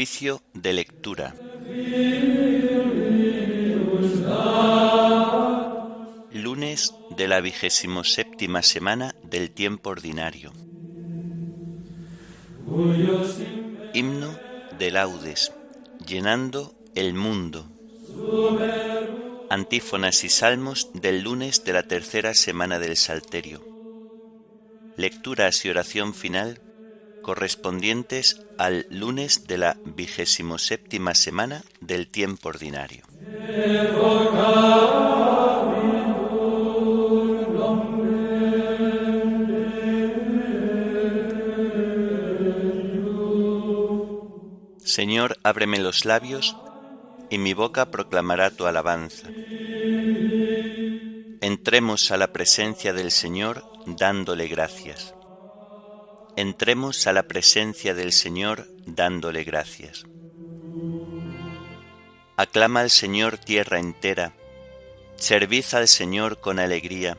Oficio de lectura. Lunes de la vigésimo séptima semana del tiempo ordinario. Himno de laudes, llenando el mundo. Antífonas y salmos del lunes de la tercera semana del Salterio. Lecturas y oración final correspondientes al lunes de la vigésimo séptima semana del tiempo ordinario. Señor, ábreme los labios, y mi boca proclamará tu alabanza. Entremos a la presencia del Señor dándole gracias. Entremos a la presencia del Señor dándole gracias. Aclama al Señor tierra entera, servid al Señor con alegría,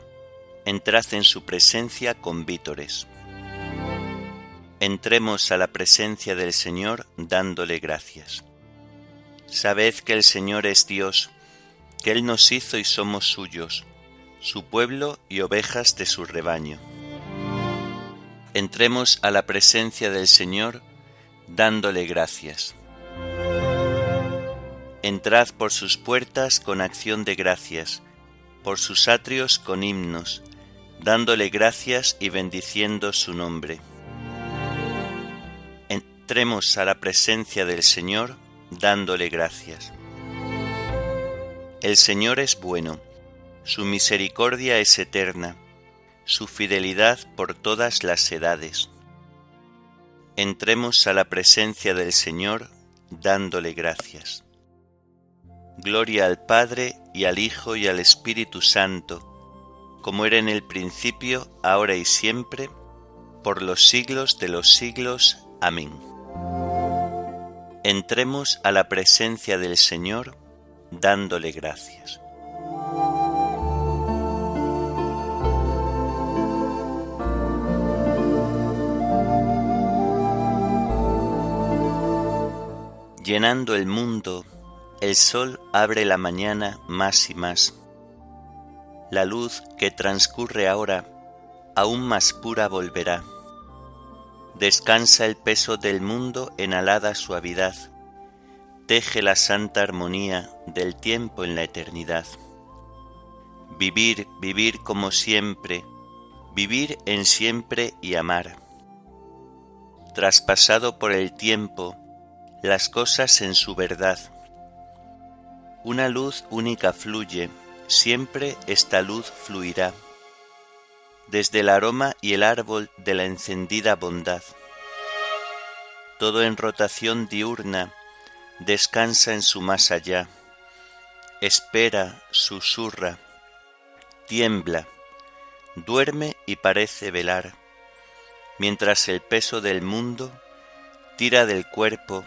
entrad en su presencia con vítores. Entremos a la presencia del Señor dándole gracias. Sabed que el Señor es Dios, que Él nos hizo y somos suyos, su pueblo y ovejas de su rebaño. Entremos a la presencia del Señor dándole gracias. Entrad por sus puertas con acción de gracias, por sus atrios con himnos, dándole gracias y bendiciendo su nombre entremos a la presencia del Señor dándole gracias. El Señor es bueno, su misericordia es eterna, su fidelidad por todas las edades. Entremos a la presencia del Señor dándole gracias. Gloria al Padre y al Hijo y al Espíritu Santo, como era en el principio, ahora y siempre, por los siglos de los siglos. Amén. Entremos a la presencia del Señor dándole gracias. Llenando el mundo, el sol abre la mañana más y más. La luz que transcurre ahora aún más pura volverá Descansa el peso del mundo en alada suavidad, teje la santa armonía del tiempo en la eternidad. Vivir, vivir como siempre, vivir en siempre y amar. Traspasado por el tiempo, las cosas en su verdad. Una luz única fluye, siempre esta luz fluirá desde el aroma y el árbol de la encendida bondad. Todo en rotación diurna descansa en su más allá, espera, susurra, tiembla, duerme y parece velar, mientras el peso del mundo tira del cuerpo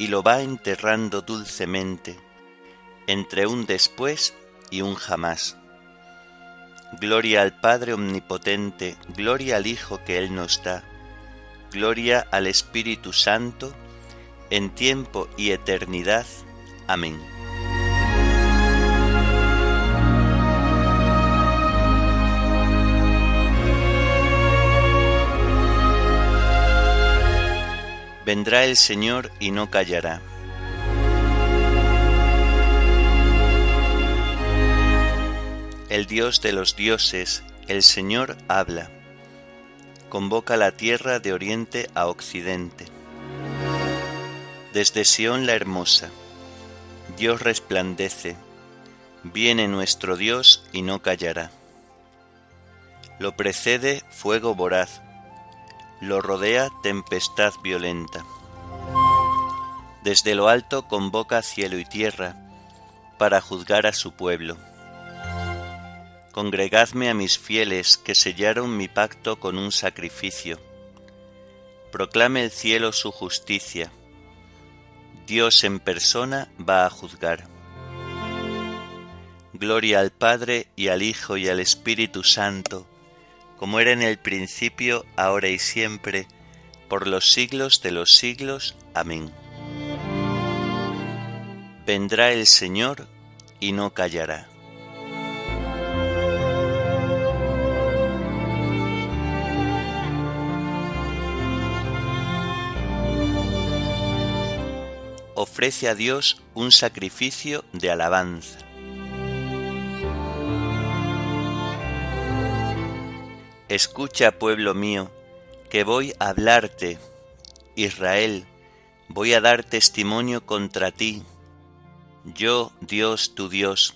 y lo va enterrando dulcemente entre un después y un jamás. Gloria al Padre Omnipotente, gloria al Hijo que Él nos da, gloria al Espíritu Santo, en tiempo y eternidad. Amén. Vendrá el Señor y no callará El Dios de los dioses, el Señor habla. Convoca la tierra de oriente a occidente. Desde Sión la hermosa, Dios resplandece, viene nuestro Dios y no callará. Lo precede fuego voraz, lo rodea tempestad violenta. Desde lo alto convoca cielo y tierra para juzgar a su pueblo Congregadme a mis fieles que sellaron mi pacto con un sacrificio. Proclame el cielo su justicia. Dios en persona va a juzgar. Gloria al Padre y al Hijo y al Espíritu Santo, como era en el principio, ahora y siempre, por los siglos de los siglos. Amén. vendrá el Señor y no callará. Ofrece a Dios un sacrificio de alabanza. Escucha, pueblo mío, que voy a hablarte, Israel, voy a dar testimonio contra ti, yo, Dios, tu Dios.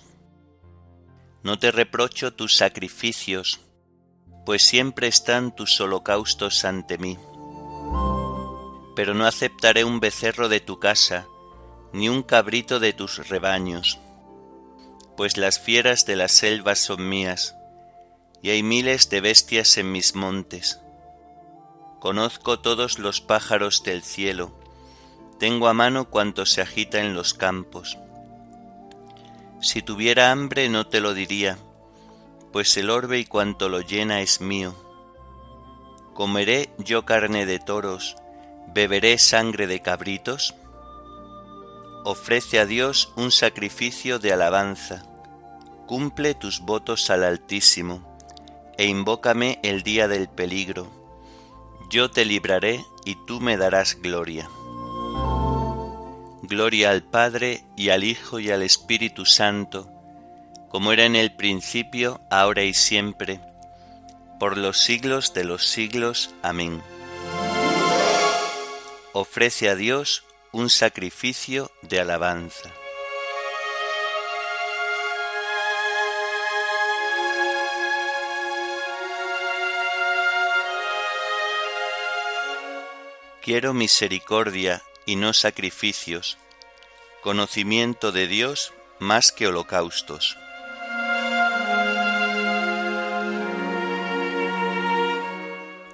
No te reprocho tus sacrificios, pues siempre están tus holocaustos ante mí. Pero no aceptaré un becerro de tu casa, ni un cabrito de tus rebaños, pues las fieras de las selvas son mías, y hay miles de bestias en mis montes. Conozco todos los pájaros del cielo, tengo a mano cuanto se agita en los campos. Si tuviera hambre no te lo diría, pues el orbe y cuanto lo llena es mío. ¿Comeré yo carne de toros, beberé sangre de cabritos? Ofrece a Dios un sacrificio de alabanza, cumple tus votos al Altísimo e invócame el día del peligro. Yo te libraré y tú me darás gloria. Gloria al Padre y al Hijo y al Espíritu Santo, como era en el principio, ahora y siempre, por los siglos de los siglos. Amén. Ofrece a Dios un sacrificio de alabanza. Quiero misericordia y no sacrificios, conocimiento de Dios más que holocaustos.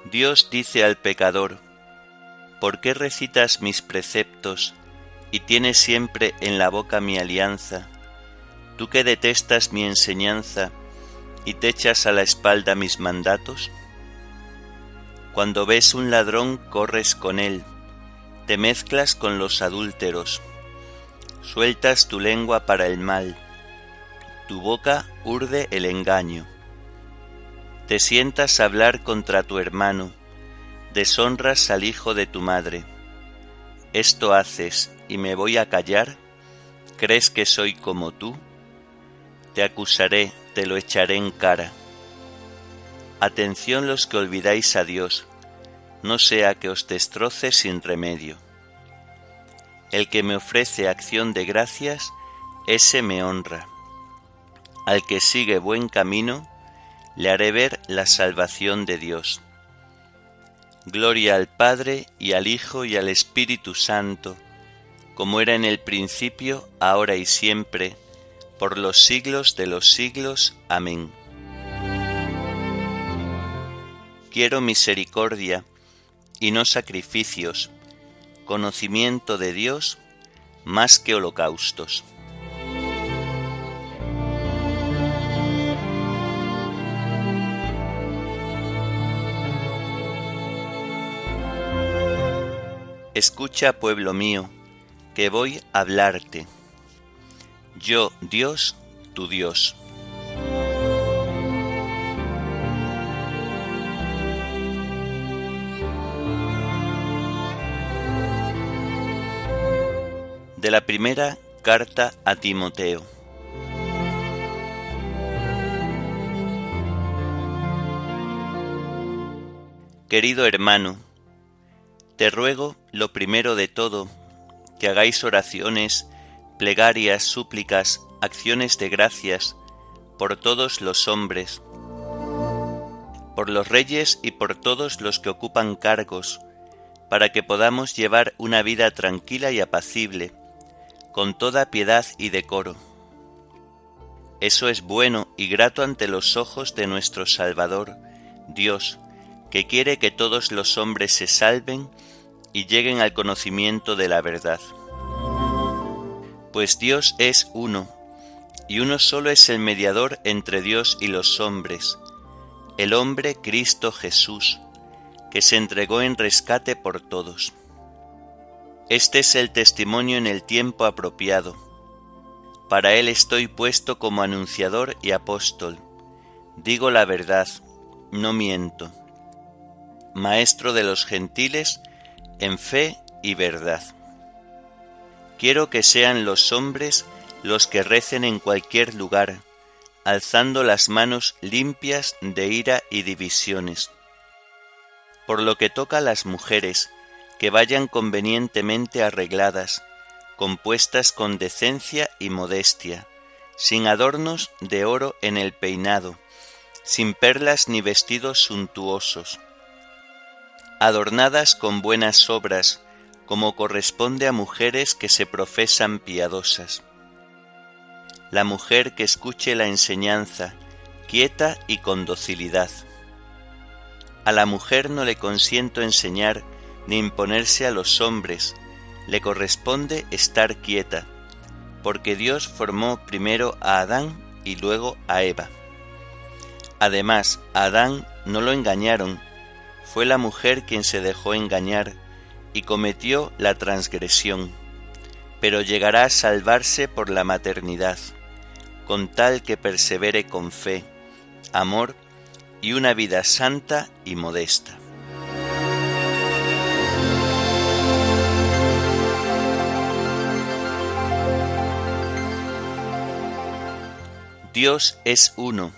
Dios dice al pecador, ¿por qué recitas mis preceptos y tienes siempre en la boca mi alianza, tú que detestas mi enseñanza y te echas a la espalda mis mandatos? Cuando ves un ladrón corres con él, te mezclas con los adúlteros, sueltas tu lengua para el mal, tu boca urde el engaño. Te sientas a hablar contra tu hermano, deshonras al hijo de tu madre. Esto haces y me voy a callar, ¿crees que soy como tú? Te acusaré, te lo echaré en cara. Atención los que olvidáis a Dios, no sea que os destroce sin remedio. El que me ofrece acción de gracias, ese me honra. Al que sigue buen camino, le haré ver la salvación de Dios. Gloria al Padre y al Hijo y al Espíritu Santo, como era en el principio, ahora y siempre, por los siglos de los siglos. Amén. Quiero misericordia y no sacrificios, conocimiento de Dios más que holocaustos. Escucha, pueblo mío, que voy a hablarte. Yo, Dios, tu Dios. De la primera carta a Timoteo. Querido hermano, te ruego lo primero de todo, que hagáis oraciones, plegarias, súplicas, acciones de gracias por todos los hombres, por los reyes y por todos los que ocupan cargos, para que podamos llevar una vida tranquila y apacible, con toda piedad y decoro. Eso es bueno y grato ante los ojos de nuestro Salvador, Dios, que quiere que todos los hombres se salven y lleguen al conocimiento de la verdad. Pues Dios es uno, y uno solo es el mediador entre Dios y los hombres, el hombre Cristo Jesús, que se entregó en rescate por todos. Este es el testimonio en el tiempo apropiado. Para él estoy puesto como anunciador y apóstol. Digo la verdad, no miento. Maestro de los gentiles en fe y verdad. Quiero que sean los hombres los que recen en cualquier lugar, alzando las manos limpias de ira y divisiones. Por lo que toca a las mujeres, que vayan convenientemente arregladas, compuestas con decencia y modestia, sin adornos de oro en el peinado, sin perlas ni vestidos suntuosos, adornadas con buenas obras, como corresponde a mujeres que se profesan piadosas la mujer que escuche la enseñanza, quieta y con docilidad. A la mujer no le consiento enseñar ni imponerse a los hombres, le corresponde estar quieta, porque Dios formó primero a Adán y luego a Eva. Además, a Adán no lo engañaron, fue la mujer quien se dejó engañar y cometió la transgresión, pero llegará a salvarse por la maternidad con tal que persevere con fe, amor y una vida santa y modesta. Dios es uno,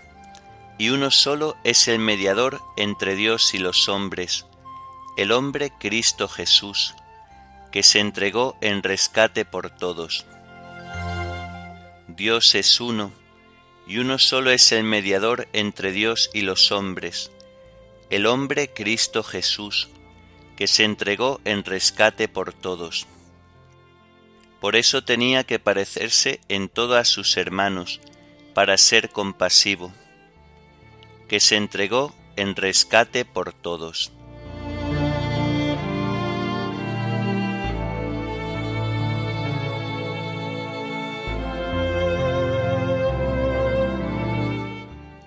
y uno solo es el mediador entre Dios y los hombres, el hombre Cristo Jesús, que se entregó en rescate por todos. Dios es uno, y uno solo es el mediador entre Dios y los hombres, el hombre Cristo Jesús, que se entregó en rescate por todos. Por eso tenía que parecerse en todo a sus hermanos, para ser compasivo, que se entregó en rescate por todos.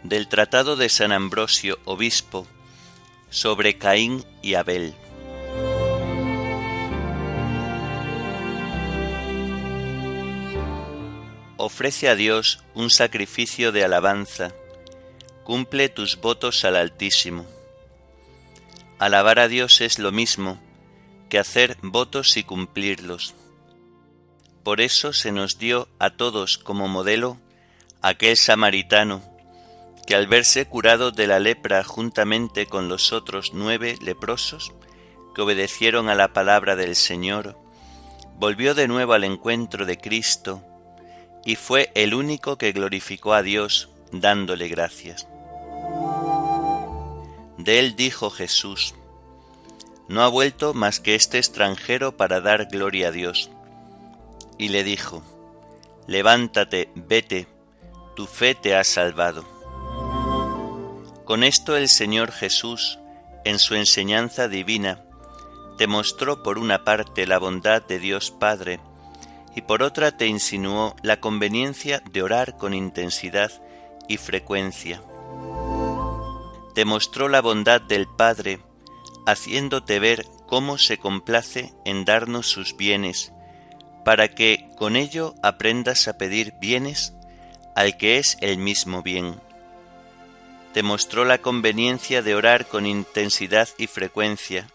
del Tratado de San Ambrosio, Obispo, sobre Caín y Abel. Ofrece a Dios un sacrificio de alabanza, cumple tus votos al Altísimo. Alabar a Dios es lo mismo que hacer votos y cumplirlos. Por eso se nos dio a todos como modelo aquel samaritano que al verse curado de la lepra juntamente con los otros nueve leprosos, que obedecieron a la palabra del Señor, volvió de nuevo al encuentro de Cristo y fue el único que glorificó a Dios dándole gracias. De él dijo Jesús, No ha vuelto más que este extranjero para dar gloria a Dios. Y le dijo, Levántate, vete, tu fe te ha salvado. Con esto el Señor Jesús, en su enseñanza divina, demostró por una parte la bondad de Dios Padre y por otra te insinuó la conveniencia de orar con intensidad y frecuencia. Demostró la bondad del Padre, haciéndote ver cómo se complace en darnos sus bienes, para que con ello aprendas a pedir bienes al que es el mismo bien demostró la conveniencia de orar con intensidad y frecuencia,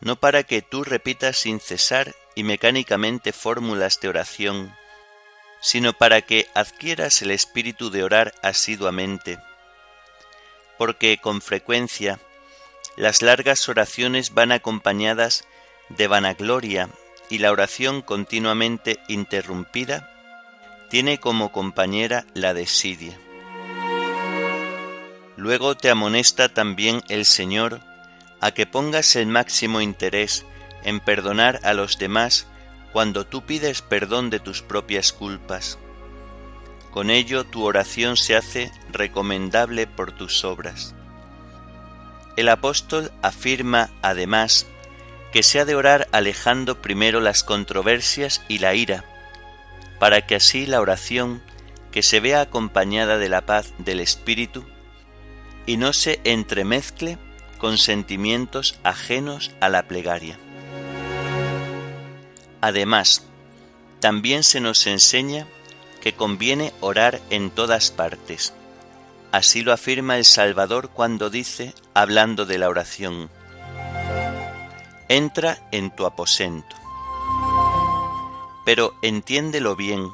no para que tú repitas sin cesar y mecánicamente fórmulas de oración, sino para que adquieras el espíritu de orar asiduamente, porque con frecuencia las largas oraciones van acompañadas de vanagloria y la oración continuamente interrumpida tiene como compañera la desidia. Luego te amonesta también el Señor a que pongas el máximo interés en perdonar a los demás cuando tú pides perdón de tus propias culpas. Con ello tu oración se hace recomendable por tus obras. El apóstol afirma además que se ha de orar alejando primero las controversias y la ira, para que así la oración, que se vea acompañada de la paz del Espíritu, y no se entremezcle con sentimientos ajenos a la plegaria. Además, también se nos enseña que conviene orar en todas partes. Así lo afirma el Salvador cuando dice, hablando de la oración, entra en tu aposento. Pero entiéndelo bien,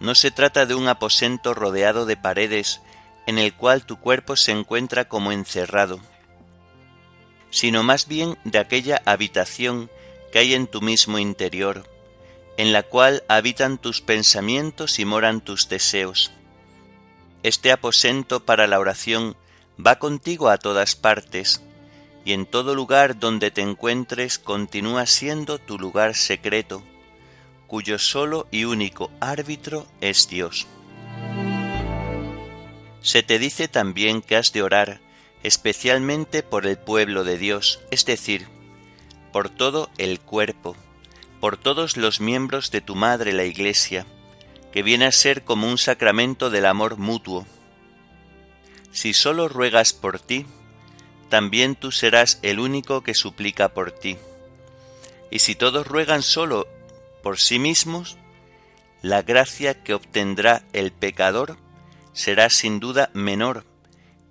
no se trata de un aposento rodeado de paredes en el cual tu cuerpo se encuentra como encerrado, sino más bien de aquella habitación que hay en tu mismo interior, en la cual habitan tus pensamientos y moran tus deseos. Este aposento para la oración va contigo a todas partes, y en todo lugar donde te encuentres continúa siendo tu lugar secreto, cuyo solo y único árbitro es Dios. Se te dice también que has de orar especialmente por el pueblo de Dios, es decir, por todo el cuerpo, por todos los miembros de tu madre la Iglesia, que viene a ser como un sacramento del amor mutuo. Si solo ruegas por ti, también tú serás el único que suplica por ti. Y si todos ruegan solo por sí mismos, la gracia que obtendrá el pecador será sin duda menor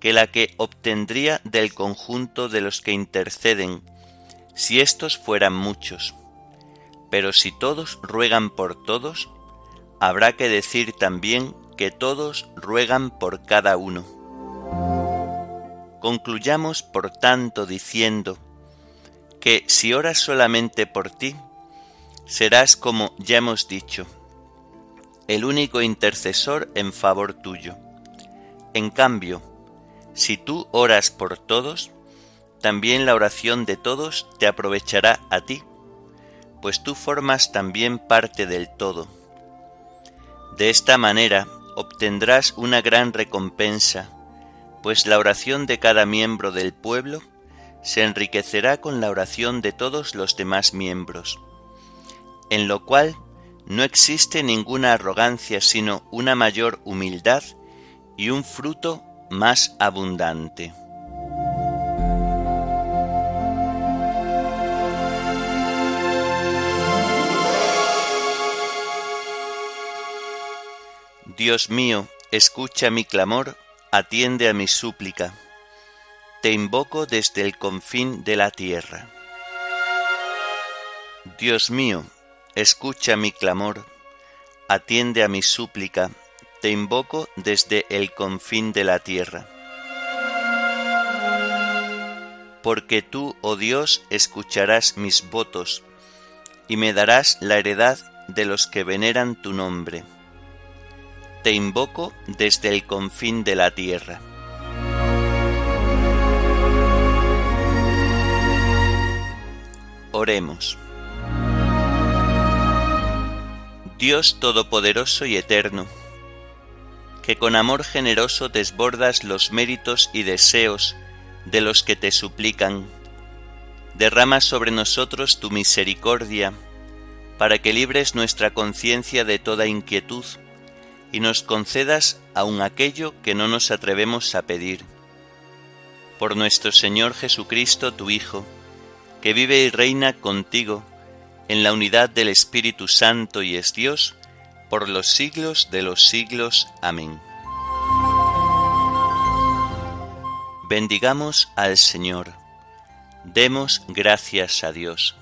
que la que obtendría del conjunto de los que interceden, si éstos fueran muchos. Pero si todos ruegan por todos, habrá que decir también que todos ruegan por cada uno. Concluyamos, por tanto, diciendo que si oras solamente por ti, serás, como ya hemos dicho, el único intercesor en favor tuyo. En cambio, si tú oras por todos, también la oración de todos te aprovechará a ti, pues tú formas también parte del todo. De esta manera obtendrás una gran recompensa, pues la oración de cada miembro del pueblo se enriquecerá con la oración de todos los demás miembros, en lo cual no existe ninguna arrogancia sino una mayor humildad y un fruto más abundante. Dios mío, escucha mi clamor atiende a mi súplica. Te invoco desde el confín de la tierra. Dios mío, escucha mi clamor, atiende a mi súplica, te invoco desde el confín de la tierra. Porque tú, oh Dios, escucharás mis votos, y me darás la heredad de los que veneran tu nombre te invoco desde el confín de la tierra. Oremos. Dios Todopoderoso y Eterno, que con amor generoso desbordas los méritos y deseos de los que te suplican, derrama sobre nosotros tu misericordia, para que libres nuestra conciencia de toda inquietud y nos concedas aun aquello que no nos atrevemos a pedir. Por nuestro Señor Jesucristo, tu Hijo, que vive y reina contigo en la unidad del Espíritu Santo y es Dios, por los siglos de los siglos. Amén. Bendigamos al Señor. Demos gracias a Dios.